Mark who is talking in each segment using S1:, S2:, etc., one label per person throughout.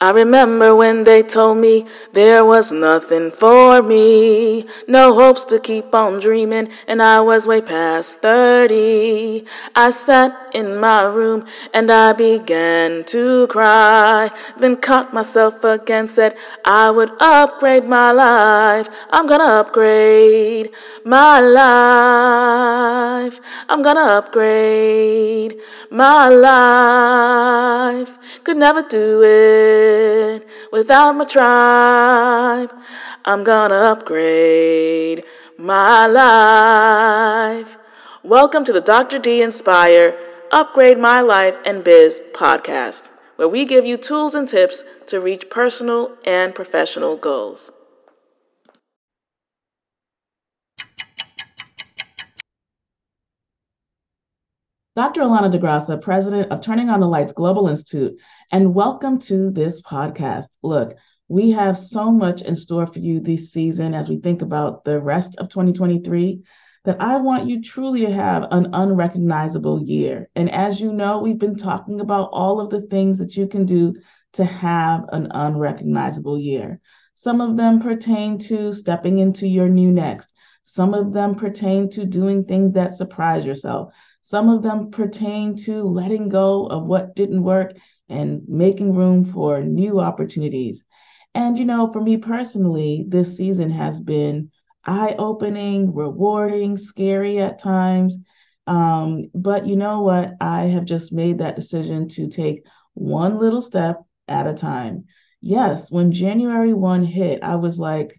S1: I remember when they told me there was nothing for me, no hopes to keep on dreaming, and I was way past 30. I sat in my room and I began to cry, then caught myself again, said I would upgrade my life. I'm gonna upgrade my life. I'm gonna upgrade my life. Could never do it without my tribe. I'm gonna upgrade my life. Welcome to the Dr. D Inspire Upgrade My Life and Biz podcast, where we give you tools and tips to reach personal and professional goals. Dr. Allana Da Graca, president of Turning on the Lights Global Institute, and welcome to this podcast. Look, we have so much in store for you this season as we think about the rest of 2023 that I want you truly to have an unrecognizable year. And as you know, we've been talking about all of the things that you can do to have an unrecognizable year. Some of them pertain to stepping into your new next. Some of them pertain to doing things that surprise yourself. Some of them pertain to letting go of what didn't work and making room for new opportunities. And, you know, for me personally, this season has been eye opening, rewarding, scary at times. Um, but you know what? I have just made that decision to take one little step at a time. Yes, when January 1 hit, I was like,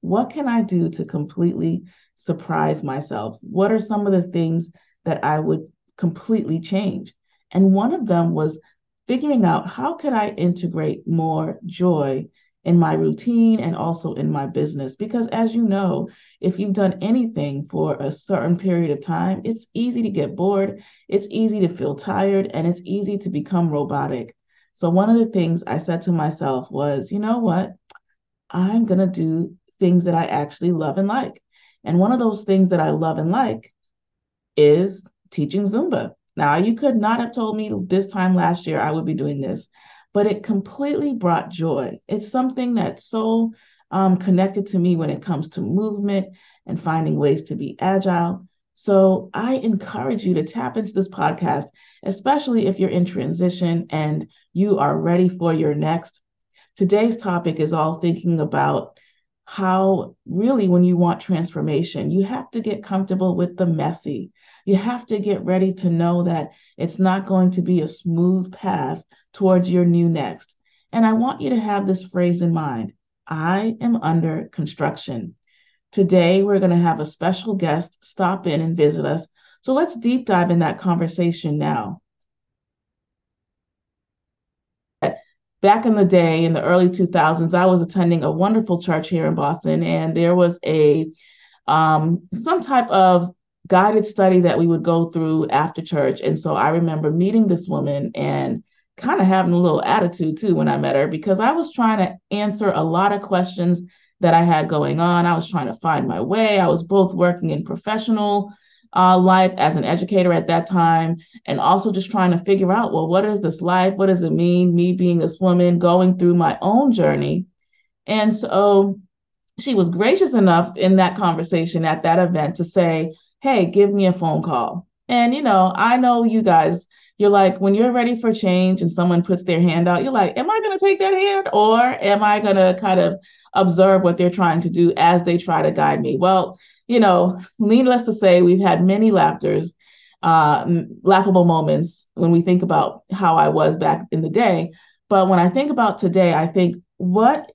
S1: what can I do to completely surprise myself? What are some of the things that I would completely change. And one of them was figuring out how could I integrate more joy in my routine and also in my business. Because as you know, if you've done anything for a certain period of time, it's easy to get bored, it's easy to feel tired, and it's easy to become robotic. So, one of the things I said to myself was, you know what? I'm going to do things that I actually love and like. And one of those things that I love and like is teaching Zumba. Now, you could not have told me this time last year I would be doing this, but it completely brought joy. It's something that's so um, connected to me when it comes to movement and finding ways to be agile. So I encourage you to tap into this podcast, especially if you're in transition and you are ready for your next. Today's topic is all thinking about how really when you want transformation, you have to get comfortable with the messy. You have to get ready to know that it's not going to be a smooth path towards your new next. And I want you to have this phrase in mind I am under construction. Today, we're going to have a special guest stop in and visit us. So let's deep dive in that conversation now. Back in the day in the early 2000s i was attending a wonderful church here in boston and there was a um, some type of guided study that we would go through after church. And so i remember meeting this woman and kind of having a little attitude too when i met her because i was trying to answer a lot of questions that i had going on. I was trying to find my way. I was both working in professional uh, life as an educator at that time, and also just trying to figure out, well, what is this life? What does it mean? Me being this woman going through my own journey. And so she was gracious enough in that conversation at that event to say, hey, give me a phone call. And, you know, I know you guys, you're like, when you're ready for change and someone puts their hand out, you're like, am I going to take that hand or am I going to kind of observe what they're trying to do as they try to guide me? Well, you know, needless to say, we've had many laughters, uh, laughable moments when we think about how I was back in the day. But when I think about today, I think what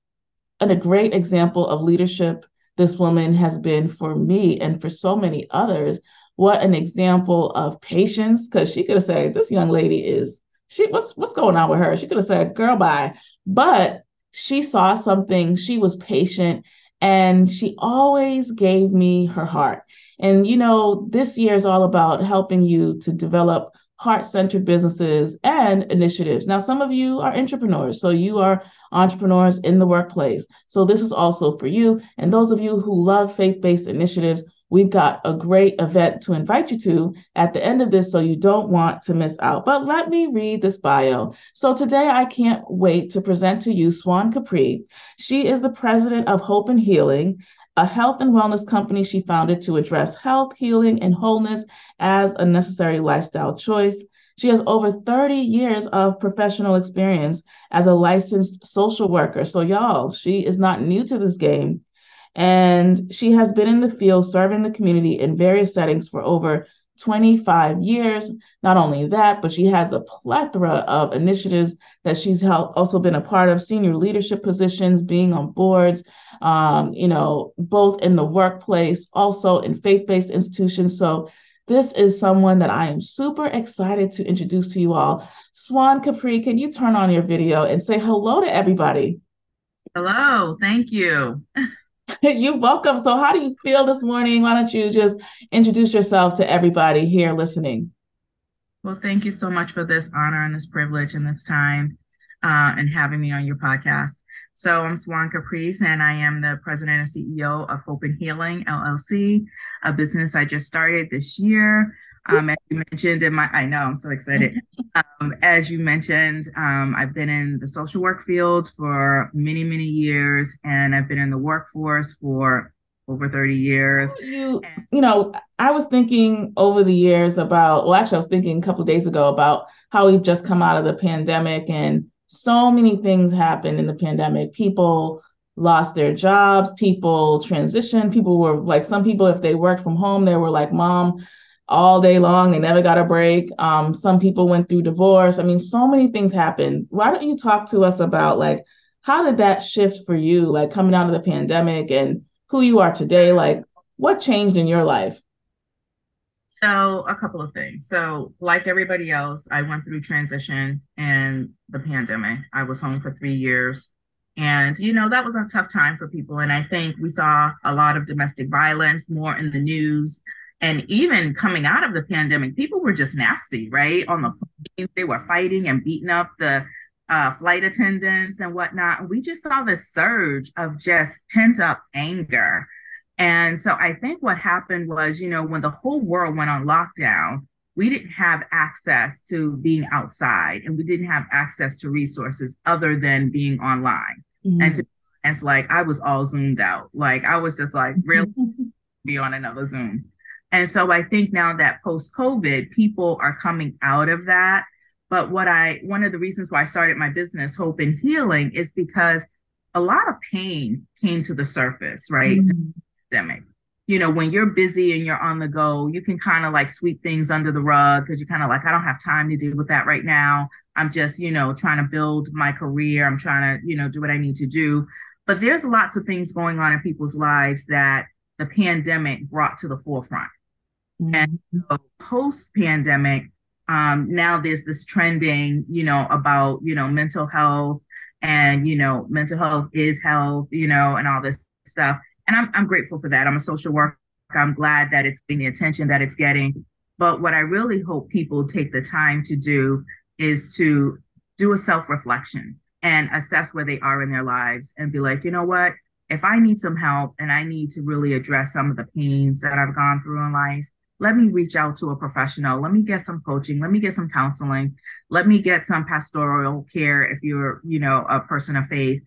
S1: a great example of leadership this woman has been for me and for so many others. What an example of patience, because she could have said, "This young lady is she. What's what's going on with her?" She could have said, "Girl, bye," but she saw something. She was patient and she always gave me her heart. And you know, this year is all about helping you to develop heart centered businesses and initiatives. Now, some of you are entrepreneurs, so you are entrepreneurs in the workplace. So, this is also for you. And those of you who love faith based initiatives, We've got a great event to invite you to at the end of this, so you don't want to miss out. But let me read this bio. So today, I can't wait to present to you Swan Capri. She is the president of Hope and Healing, a health and wellness company she founded to address health, healing, and wholeness as a necessary lifestyle choice. She has over 30 years of professional experience as a licensed social worker. So, y'all, she is not new to this game. And she has been in the field serving the community in various settings for over 25 years. Not only that, but she has a plethora of initiatives that she's helped, also been a part of senior leadership positions, being on boards, um, you know, both in the workplace, also in faith based institutions. So this is someone that I am super excited to introduce to you all. Swan Capri, can you turn on your video and say hello to everybody?
S2: Hello, thank you.
S1: You're welcome. So, how do you feel this morning? Why don't you just introduce yourself to everybody here listening?
S2: Well, thank you so much for this honor and this privilege and this time uh, and having me on your podcast. So, I'm Swan Capris, and I am the president and CEO of Hope and Healing LLC, a business I just started this year. Um, as you mentioned in my, I know I'm so excited. Um, as you mentioned, um, I've been in the social work field for many, many years, and I've been in the workforce for over 30 years.
S1: You, you know, I was thinking over the years about, well, actually, I was thinking a couple of days ago about how we've just come out of the pandemic, and so many things happened in the pandemic. People lost their jobs, people transitioned, people were like, some people, if they worked from home, they were like, Mom, all day long. They never got a break. Um, some people went through divorce. I mean, so many things happened. Why don't you talk to us about like how did that shift for you, like coming out of the pandemic and who you are today? Like, what changed in your life?
S2: So, a couple of things. So, like everybody else, I went through transition and the pandemic. I was home for three years. And, you know, that was a tough time for people. And I think we saw a lot of domestic violence more in the news. And even coming out of the pandemic, people were just nasty, right? On the plane, they were fighting and beating up the uh, flight attendants and whatnot. We just saw this surge of just pent up anger. And so I think what happened was, you know, when the whole world went on lockdown, we didn't have access to being outside and we didn't have access to resources other than being online. Mm-hmm. And to it's like I was all zoomed out. Like I was just like, really be on another Zoom. And so I think now that post COVID, people are coming out of that. But what I, one of the reasons why I started my business, Hope and Healing, is because a lot of pain came to the surface, right? Mm. Pandemic. You know, when you're busy and you're on the go, you can kind of like sweep things under the rug because you're kind of like, I don't have time to deal with that right now. I'm just, you know, trying to build my career. I'm trying to, you know, do what I need to do. But there's lots of things going on in people's lives that the pandemic brought to the forefront. Mm-hmm. And so post pandemic, um, now there's this trending, you know, about, you know, mental health and, you know, mental health is health, you know, and all this stuff. And I'm, I'm grateful for that. I'm a social worker. I'm glad that it's getting the attention that it's getting. But what I really hope people take the time to do is to do a self reflection and assess where they are in their lives and be like, you know what? If I need some help and I need to really address some of the pains that I've gone through in life, let me reach out to a professional. Let me get some coaching. Let me get some counseling. Let me get some pastoral care if you're, you know, a person of faith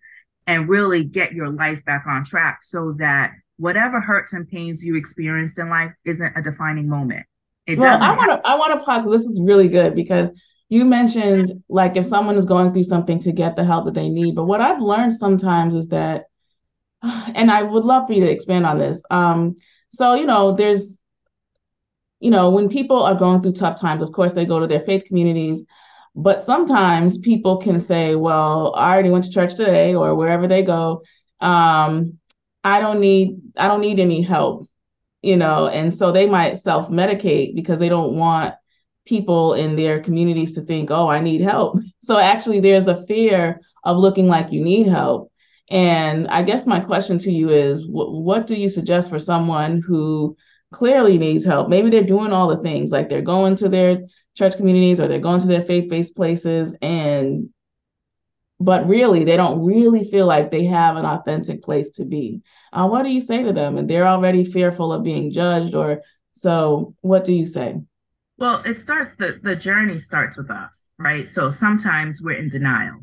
S2: and really get your life back on track so that whatever hurts and pains you experienced in life isn't a defining moment.
S1: It well, I want to I want to pause. Because this is really good because you mentioned like if someone is going through something to get the help that they need. But what I've learned sometimes is that, and I would love for you to expand on this. Um, so you know, there's you know, when people are going through tough times, of course, they go to their faith communities. But sometimes people can say, well, I already went to church today or wherever they go. Um, I don't need I don't need any help, you know, and so they might self-medicate because they don't want people in their communities to think, oh, I need help. So actually there's a fear of looking like you need help. And I guess my question to you is wh- what do you suggest for someone who clearly needs help. Maybe they're doing all the things, like they're going to their church communities or they're going to their faith-based places and but really they don't really feel like they have an authentic place to be. Uh, what do you say to them? And they're already fearful of being judged, or so. What do you say?
S2: Well, it starts the the journey starts with us, right? So sometimes we're in denial,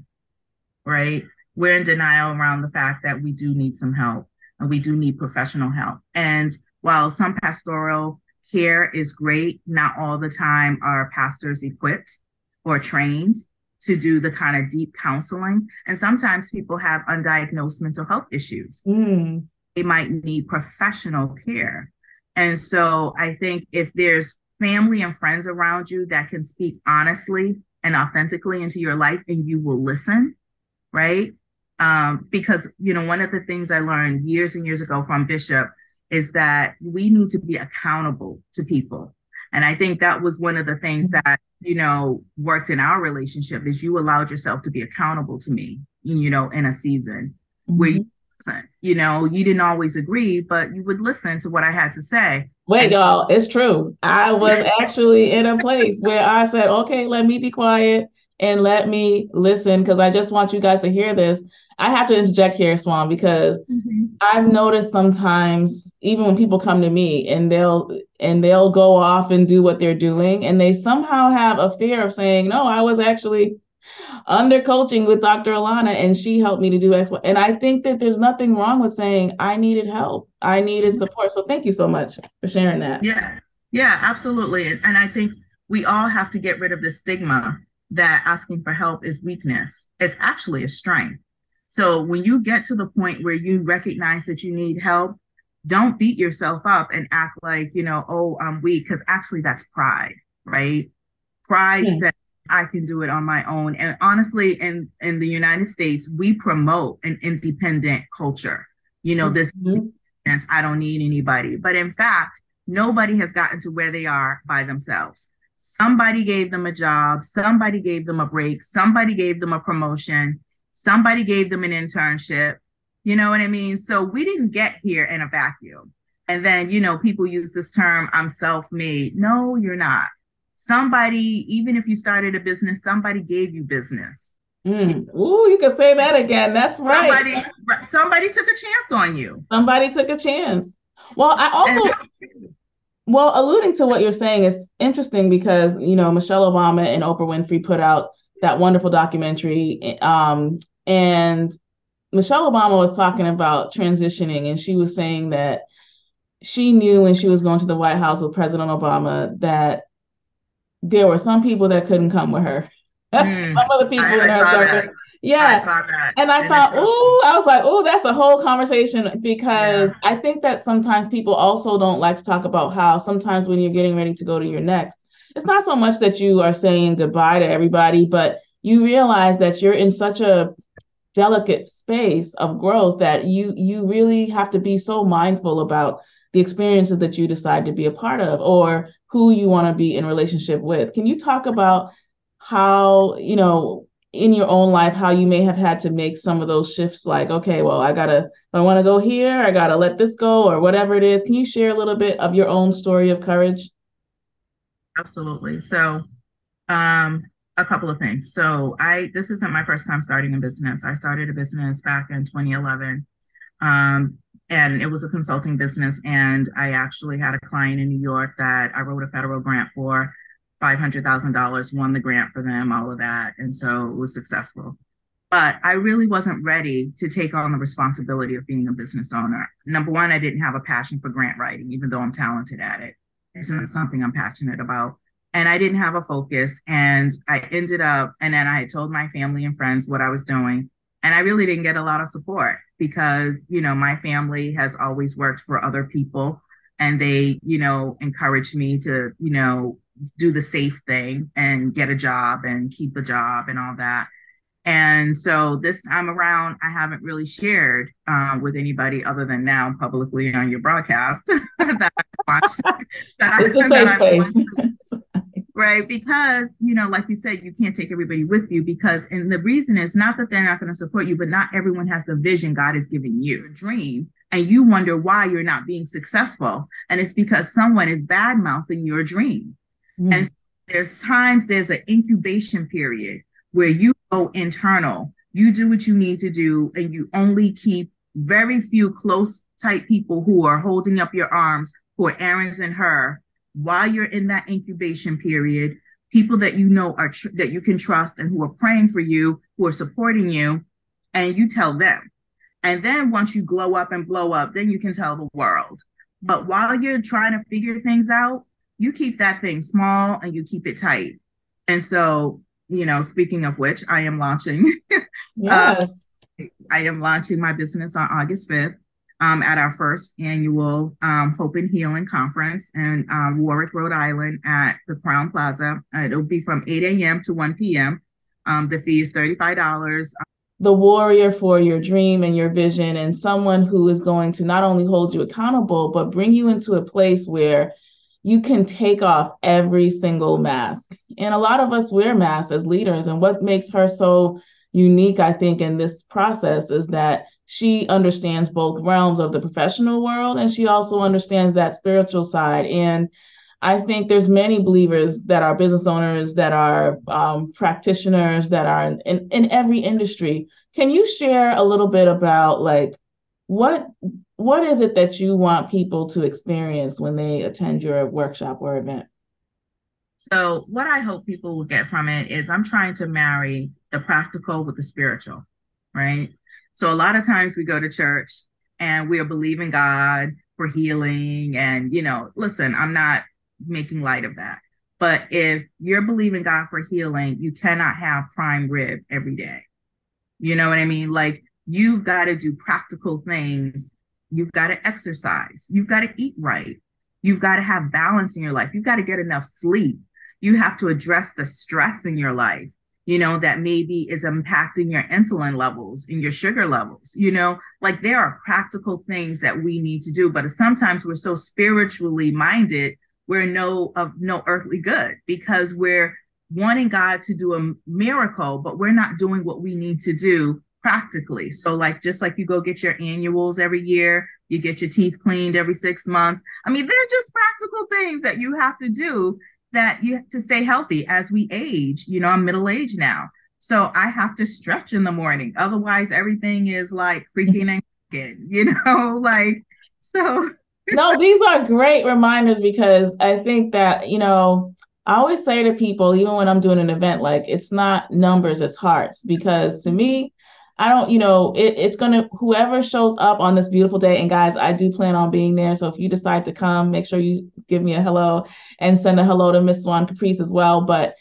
S2: right? We're in denial around the fact that we do need some help and we do need professional help. And while some pastoral care is great, not all the time are pastors equipped or trained to do the kind of deep counseling. And sometimes people have undiagnosed mental health issues. Mm. They might need professional care. And so I think if there's family and friends around you that can speak honestly and authentically into your life and you will listen, right? Um, because, you know, one of the things I learned years and years ago from Bishop is that we need to be accountable to people. And I think that was one of the things mm-hmm. that, you know, worked in our relationship is you allowed yourself to be accountable to me, you know, in a season mm-hmm. where you listen, you know, you didn't always agree, but you would listen to what I had to say.
S1: Wait, and- y'all, it's true. I was actually in a place where I said, okay, let me be quiet and let me listen because I just want you guys to hear this. I have to interject here, Swan, because mm-hmm. I've noticed sometimes, even when people come to me and they'll and they'll go off and do what they're doing, and they somehow have a fear of saying, "No, I was actually under coaching with Dr. Allana, and she helped me to do X." And I think that there's nothing wrong with saying, "I needed help, I needed mm-hmm. support." So thank you so much for sharing that.
S2: Yeah, yeah, absolutely, and, and I think we all have to get rid of the stigma that asking for help is weakness. It's actually a strength so when you get to the point where you recognize that you need help, don't beat yourself up and act like, you know, oh, I'm weak, because actually that's pride, right? Pride yeah. says I can do it on my own. And honestly, in, in the United States, we promote an independent culture. You know, mm-hmm. this I don't need anybody. But in fact, nobody has gotten to where they are by themselves. Somebody gave them a job, somebody gave them a break, somebody gave them a promotion Somebody gave them an internship. You know what I mean? So we didn't get here in a vacuum. And then, you know, people use this term, I'm self made. No, you're not. Somebody, even if you started a business, somebody gave you business.
S1: Mm. Ooh, you can say that again. That's right.
S2: Somebody, somebody took a chance on you.
S1: Somebody took a chance. Well, I also, well, alluding to what you're saying is interesting because, you know, Michelle Obama and Oprah Winfrey put out that wonderful documentary um, and Michelle Obama was talking about transitioning, and she was saying that she knew when she was going to the White House with President Obama that there were some people that couldn't come with her. Mm, some of the people I, in her circle. Yeah. I and I and thought, so oh, I was like, oh, that's a whole conversation because yeah. I think that sometimes people also don't like to talk about how sometimes when you're getting ready to go to your next, it's not so much that you are saying goodbye to everybody, but you realize that you're in such a delicate space of growth that you you really have to be so mindful about the experiences that you decide to be a part of or who you want to be in relationship with. Can you talk about how you know in your own life how you may have had to make some of those shifts? Like okay well i gotta i want to go here i gotta let this go or whatever it is. Can you share a little bit of your own story of courage?
S2: Absolutely. So um a couple of things. So I this isn't my first time starting a business. I started a business back in 2011. Um, and it was a consulting business and I actually had a client in New York that I wrote a federal grant for $500,000, won the grant for them, all of that. And so it was successful. But I really wasn't ready to take on the responsibility of being a business owner. Number one, I didn't have a passion for grant writing, even though I'm talented at it. It's not something I'm passionate about and I didn't have a focus. And I ended up, and then I told my family and friends what I was doing. And I really didn't get a lot of support because, you know, my family has always worked for other people and they, you know, encouraged me to, you know, do the safe thing and get a job and keep a job and all that. And so this time around, I haven't really shared uh, with anybody other than now publicly on your broadcast that I watched. That it's I, a safe space right? Because, you know, like you said, you can't take everybody with you because, and the reason is not that they're not going to support you, but not everyone has the vision God is giving you, a dream. And you wonder why you're not being successful. And it's because someone is bad mouthing your dream. Mm. And so there's times there's an incubation period where you go internal You do what you need to do, and you only keep very few close, tight people who are holding up your arms, are Aaron's and Hur, while you're in that incubation period. People that you know are tr- that you can trust and who are praying for you, who are supporting you, and you tell them. And then once you glow up and blow up, then you can tell the world. But while you're trying to figure things out, you keep that thing small and you keep it tight. And so, you know, speaking of which, I am launching. yes. Uh, I am launching my business on August 5th um, at our first annual um, Hope and Healing Conference in uh, Warwick, Rhode Island at the Crowne Plaza. Uh, it'll be from 8 a.m. to 1 p.m. Um, the fee is $35
S1: the warrior for your dream and your vision and someone who is going to not only hold you accountable but bring you into a place where you can take off every single mask and a lot of us wear masks as leaders and what makes her so unique i think in this process is that she understands both realms of the professional world and she also understands that spiritual side and I think there's many believers that are business owners, that are um, practitioners, that are in, in, in every industry. Can you share a little bit about like what what is it that you want people to experience when they attend your workshop or event?
S2: So, what I hope people will get from it is I'm trying to marry the practical with the spiritual, right? So, a lot of times we go to church and we are believing God for healing. And, you know, listen, I'm not making light of that. But if you're believing God for healing, you cannot have prime rib every day. You know what I mean? Like you've got to do practical things. You've got to exercise. You've got to eat right. You've got to have balance in your life. You've got to get enough sleep. You have to address the stress in your life, you know, that maybe is impacting your insulin levels and your sugar levels. You know, like there are practical things that we need to do, but sometimes we're so spiritually minded we're no of no earthly good because we're wanting God to do a miracle, but we're not doing what we need to do practically. So, like, just like you go get your annuals every year, you get your teeth cleaned every six months. I mean, they're just practical things that you have to do that you to stay healthy as we age. You know, I'm middle age now. So I have to stretch in the morning. Otherwise, everything is like freaking and you know, like so
S1: no, these are great reminders because I think that, you know, I always say to people, even when I'm doing an event, like it's not numbers, it's hearts. Because to me, I don't, you know, it, it's gonna whoever shows up on this beautiful day. And guys, I do plan on being there. So if you decide to come, make sure you give me a hello and send a hello to Miss Swan Capris as well. But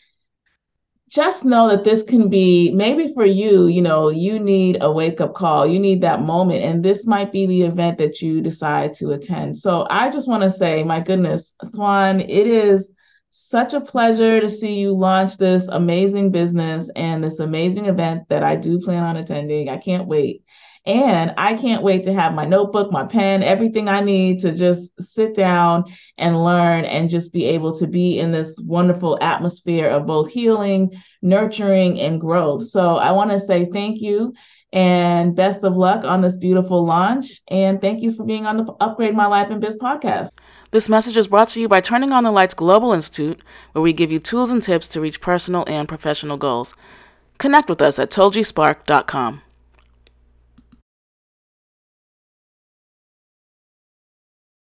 S1: just know that this can be maybe for you, you know, you need a wake up call, you need that moment, and this might be the event that you decide to attend. So I just want to say, my goodness, Swan, it is such a pleasure to see you launch this amazing business and this amazing event that I do plan on attending. I can't wait. And I can't wait to have my notebook, my pen, everything I need to just sit down and learn and just be able to be in this wonderful atmosphere of both healing, nurturing, and growth. So I want to say thank you and best of luck on this beautiful launch. And thank you for being on the Upgrade My Life and Biz podcast.
S3: This message is brought to you by Turning on the Lights Global Institute, where we give you tools and tips to reach personal and professional goals. Connect with us at tolgispark.com.